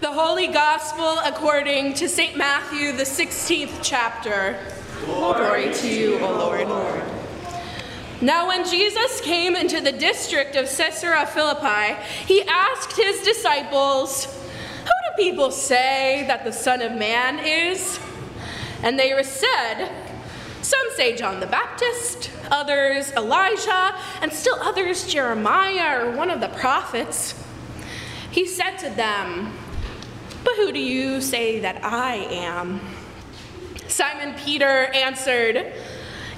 The Holy Gospel according to St. Matthew, the 16th chapter. Glory, to you, O Lord. Now, when Jesus came into the district of Caesarea Philippi, he asked his disciples, Who do people say that the Son of Man is? And they said, Some say John the Baptist, others Elijah, and still others Jeremiah or one of the prophets. He said to them, who do you say that I am? Simon Peter answered,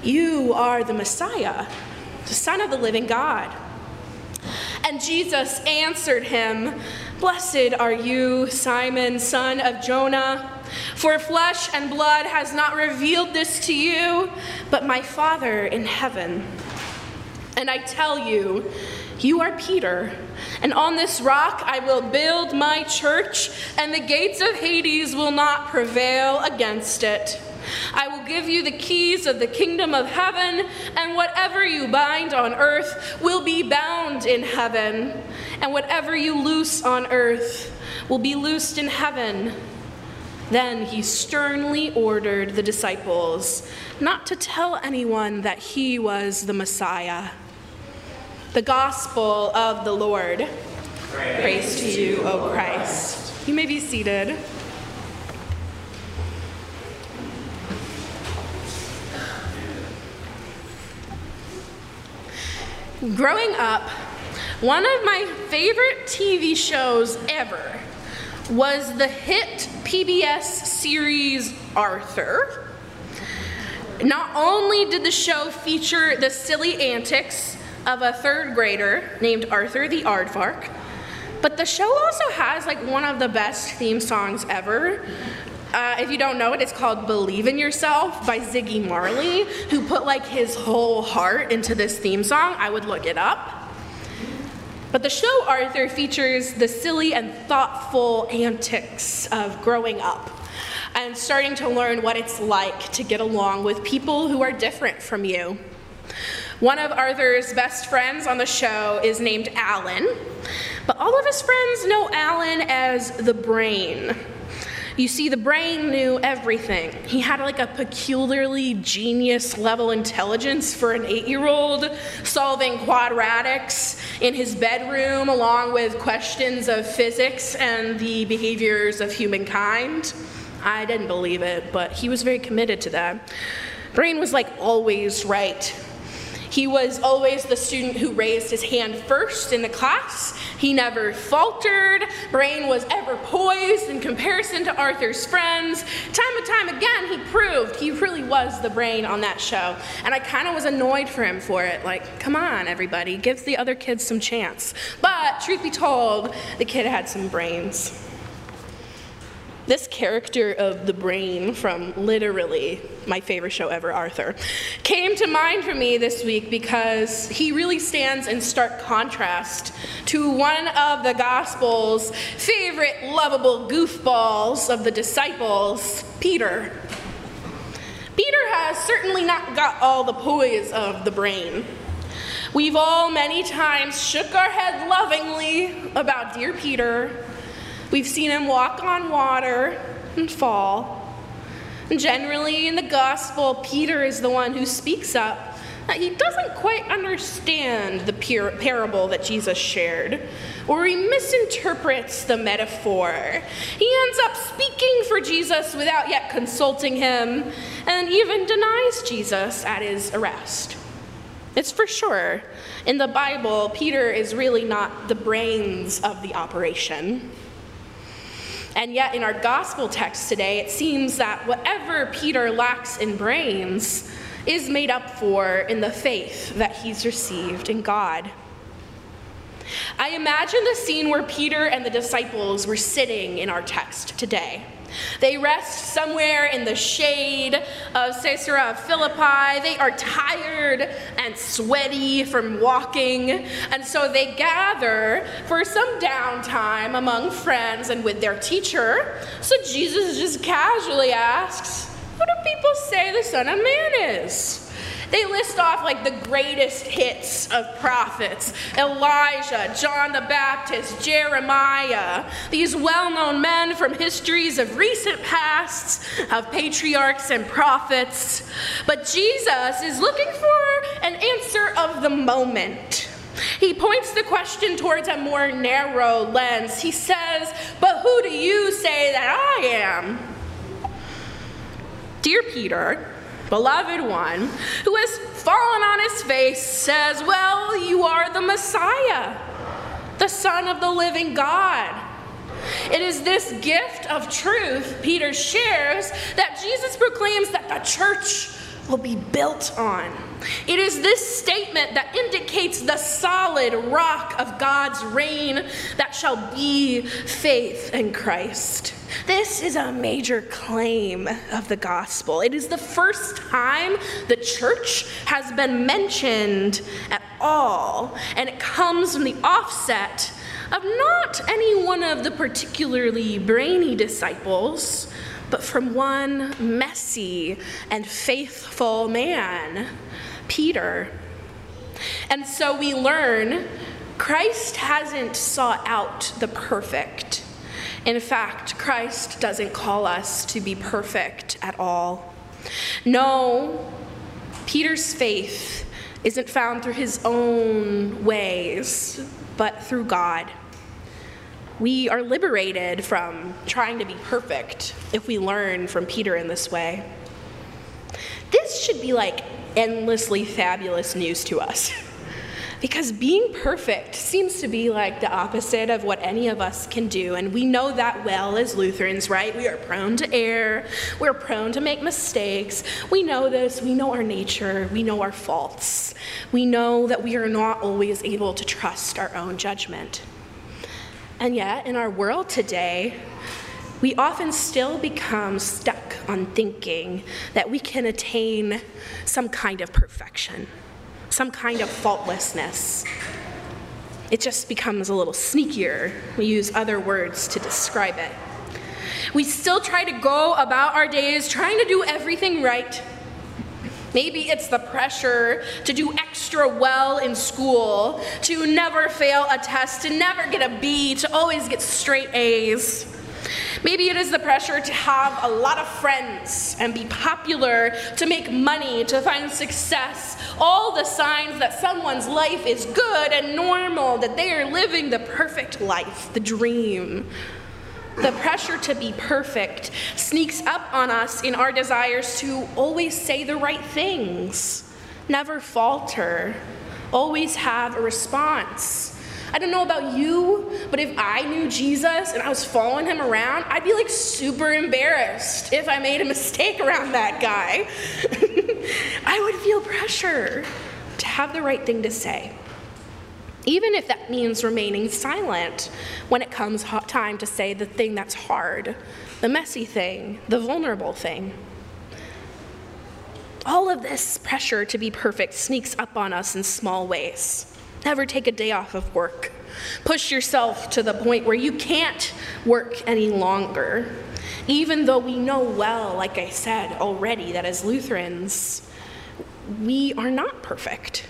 You are the Messiah, the Son of the living God. And Jesus answered him, Blessed are you, Simon, son of Jonah, for flesh and blood has not revealed this to you, but my Father in heaven. And I tell you, you are Peter, and on this rock I will build my church, and the gates of Hades will not prevail against it. I will give you the keys of the kingdom of heaven, and whatever you bind on earth will be bound in heaven, and whatever you loose on earth will be loosed in heaven. Then he sternly ordered the disciples not to tell anyone that he was the Messiah. The Gospel of the Lord. Praise, Praise to you, O Christ. You may be seated. Growing up, one of my favorite TV shows ever was the hit PBS series Arthur. Not only did the show feature the silly antics of a third grader named Arthur the Aardvark, but the show also has like one of the best theme songs ever. Uh, if you don't know it, it's called Believe in Yourself by Ziggy Marley, who put like his whole heart into this theme song. I would look it up. But the show Arthur features the silly and thoughtful antics of growing up and starting to learn what it's like to get along with people who are different from you. One of Arthur's best friends on the show is named Alan, but all of his friends know Alan as the brain. You see, the brain knew everything. He had like a peculiarly genius level intelligence for an eight year old, solving quadratics in his bedroom, along with questions of physics and the behaviors of humankind. I didn't believe it, but he was very committed to that. Brain was like always right. He was always the student who raised his hand first in the class. He never faltered. Brain was ever poised in comparison to Arthur's friends. Time and time again, he proved he really was the brain on that show. And I kind of was annoyed for him for it. Like, come on, everybody, give the other kids some chance. But truth be told, the kid had some brains. This character of the brain from literally my favorite show ever, Arthur, came to mind for me this week because he really stands in stark contrast to one of the Gospel's favorite lovable goofballs of the disciples, Peter. Peter has certainly not got all the poise of the brain. We've all many times shook our head lovingly about dear Peter We've seen him walk on water and fall. And generally, in the gospel, Peter is the one who speaks up. He doesn't quite understand the parable that Jesus shared, or he misinterprets the metaphor. He ends up speaking for Jesus without yet consulting him, and even denies Jesus at his arrest. It's for sure. In the Bible, Peter is really not the brains of the operation. And yet, in our gospel text today, it seems that whatever Peter lacks in brains is made up for in the faith that he's received in God. I imagine the scene where Peter and the disciples were sitting in our text today. They rest somewhere in the shade of Caesarea Philippi. They are tired and sweaty from walking, and so they gather for some downtime among friends and with their teacher. So Jesus just casually asks, Who do people say the Son of Man is? They list off like the greatest hits of prophets Elijah, John the Baptist, Jeremiah, these well known men from histories of recent pasts, of patriarchs and prophets. But Jesus is looking for an answer of the moment. He points the question towards a more narrow lens. He says, But who do you say that I am? Dear Peter, beloved one, who has fallen on his face, says, Well, you are the Messiah, the Son of the living God. It is this gift of truth Peter shares that Jesus proclaims that the church will be built on. It is this statement that indicates the solid rock of God's reign that shall be faith in Christ. This is a major claim of the gospel. It is the first time the church has been mentioned at all, and it comes from the offset of not any one of the particularly brainy disciples, but from one messy and faithful man, Peter. And so we learn Christ hasn't sought out the perfect. In fact, Christ doesn't call us to be perfect at all. No, Peter's faith isn't found through his own ways, but through God. We are liberated from trying to be perfect if we learn from Peter in this way. This should be like endlessly fabulous news to us. Because being perfect seems to be like the opposite of what any of us can do. And we know that well as Lutherans, right? We are prone to err. We're prone to make mistakes. We know this. We know our nature. We know our faults. We know that we are not always able to trust our own judgment. And yet, in our world today, we often still become stuck on thinking that we can attain some kind of perfection some kind of faultlessness. It just becomes a little sneakier. We use other words to describe it. We still try to go about our days trying to do everything right. Maybe it's the pressure to do extra well in school, to never fail a test, to never get a B, to always get straight A's. Maybe it is the pressure to have a lot of friends and be popular, to make money, to find success, all the signs that someone's life is good and normal, that they are living the perfect life, the dream. The pressure to be perfect sneaks up on us in our desires to always say the right things, never falter, always have a response. I don't know about you, but if I knew Jesus and I was following him around, I'd be like super embarrassed if I made a mistake around that guy. I would feel pressure to have the right thing to say. Even if that means remaining silent when it comes time to say the thing that's hard, the messy thing, the vulnerable thing. All of this pressure to be perfect sneaks up on us in small ways. Never take a day off of work. Push yourself to the point where you can't work any longer. Even though we know well, like I said already, that as Lutherans, we are not perfect.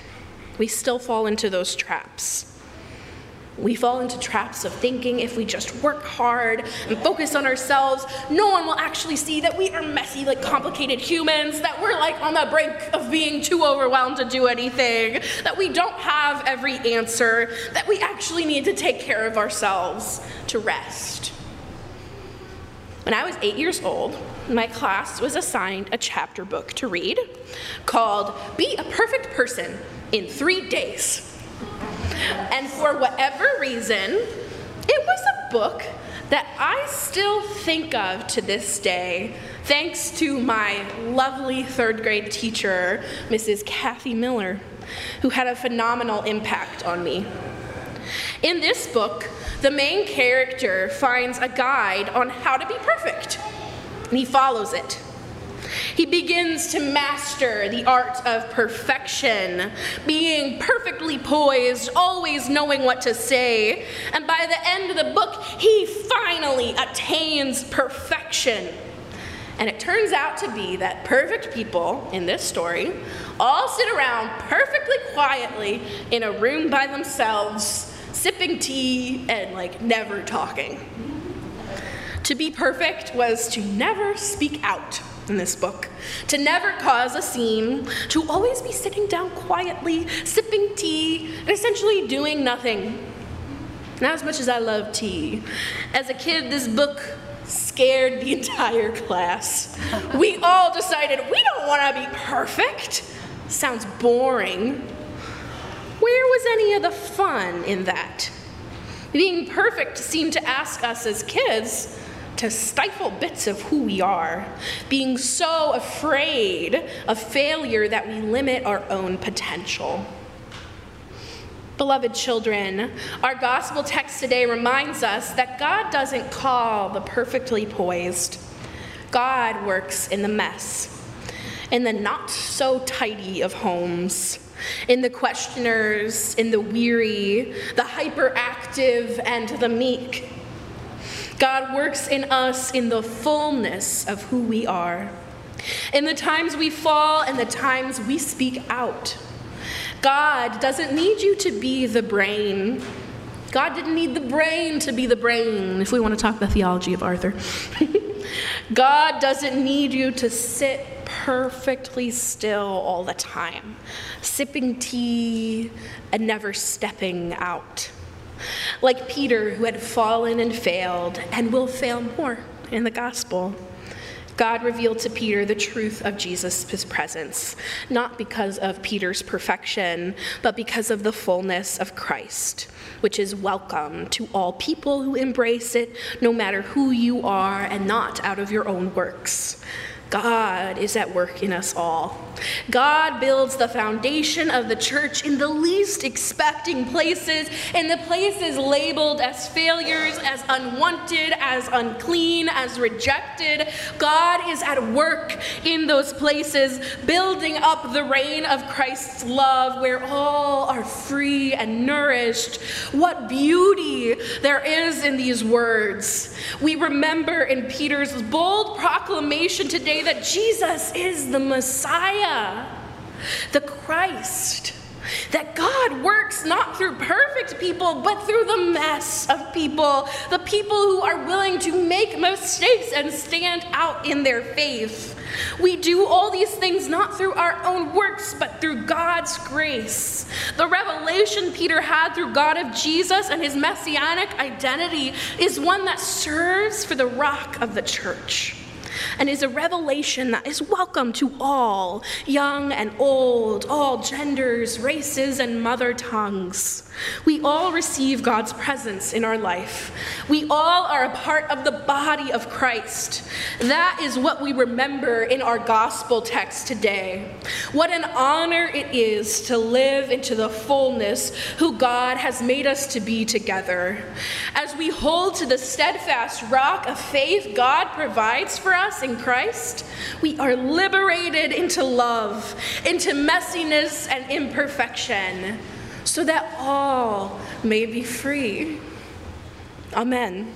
We still fall into those traps. We fall into traps of thinking if we just work hard and focus on ourselves, no one will actually see that we are messy, like complicated humans, that we're like on the brink of being too overwhelmed to do anything, that we don't have every answer, that we actually need to take care of ourselves to rest. When I was eight years old, my class was assigned a chapter book to read called Be a Perfect Person in Three Days. And for whatever reason, it was a book that I still think of to this day, thanks to my lovely third grade teacher, Mrs. Kathy Miller, who had a phenomenal impact on me. In this book, the main character finds a guide on how to be perfect, and he follows it. He begins to master the art of perfection, being perfectly poised, always knowing what to say. And by the end of the book, he finally attains perfection. And it turns out to be that perfect people in this story all sit around perfectly quietly in a room by themselves, sipping tea and like never talking. To be perfect was to never speak out in this book, to never cause a scene, to always be sitting down quietly, sipping tea, and essentially doing nothing. Now, as much as I love tea, as a kid, this book scared the entire class. We all decided we don't want to be perfect. Sounds boring. Where was any of the fun in that? Being perfect seemed to ask us as kids to stifle bits of who we are, being so afraid of failure that we limit our own potential. Beloved children, our gospel text today reminds us that God doesn't call the perfectly poised. God works in the mess, in the not so tidy of homes, in the questioners, in the weary, the hyperactive, and the meek. God works in us in the fullness of who we are, in the times we fall and the times we speak out. God doesn't need you to be the brain. God didn't need the brain to be the brain, if we want to talk the theology of Arthur. God doesn't need you to sit perfectly still all the time, sipping tea and never stepping out like Peter, who had fallen and failed and will fail more in the gospel. God revealed to Peter the truth of Jesus' presence, not because of Peter's perfection, but because of the fullness of Christ, which is welcome to all people who embrace it, no matter who you are, and not out of your own works. God is at work in us all. God builds the foundation of the church in the least expecting places, in the places labeled as failures, as unwanted, as unclean, as rejected. God is at work in those places, building up the reign of Christ's love where all are free and nourished. What beauty there is in these words. We remember in Peter's bold proclamation today that Jesus is the Messiah, the Christ. That God works not through perfect people, but through the mess of people, the people who are willing to make mistakes and stand out in their faith. We do all these things not through our own works, but through God's grace. The revelation Peter had through God of Jesus and his messianic identity is one that serves for the rock of the church and is a revelation that is welcome to all, young and old, all genders, races, and mother tongues. We all receive God's presence in our life. We all are a part of the body of Christ. That is what we remember in our gospel text today. What an honor it is to live into the fullness who God has made us to be together. As we hold to the steadfast rock of faith God provides for us in Christ, we are liberated into love, into messiness and imperfection so that all may be free. Amen.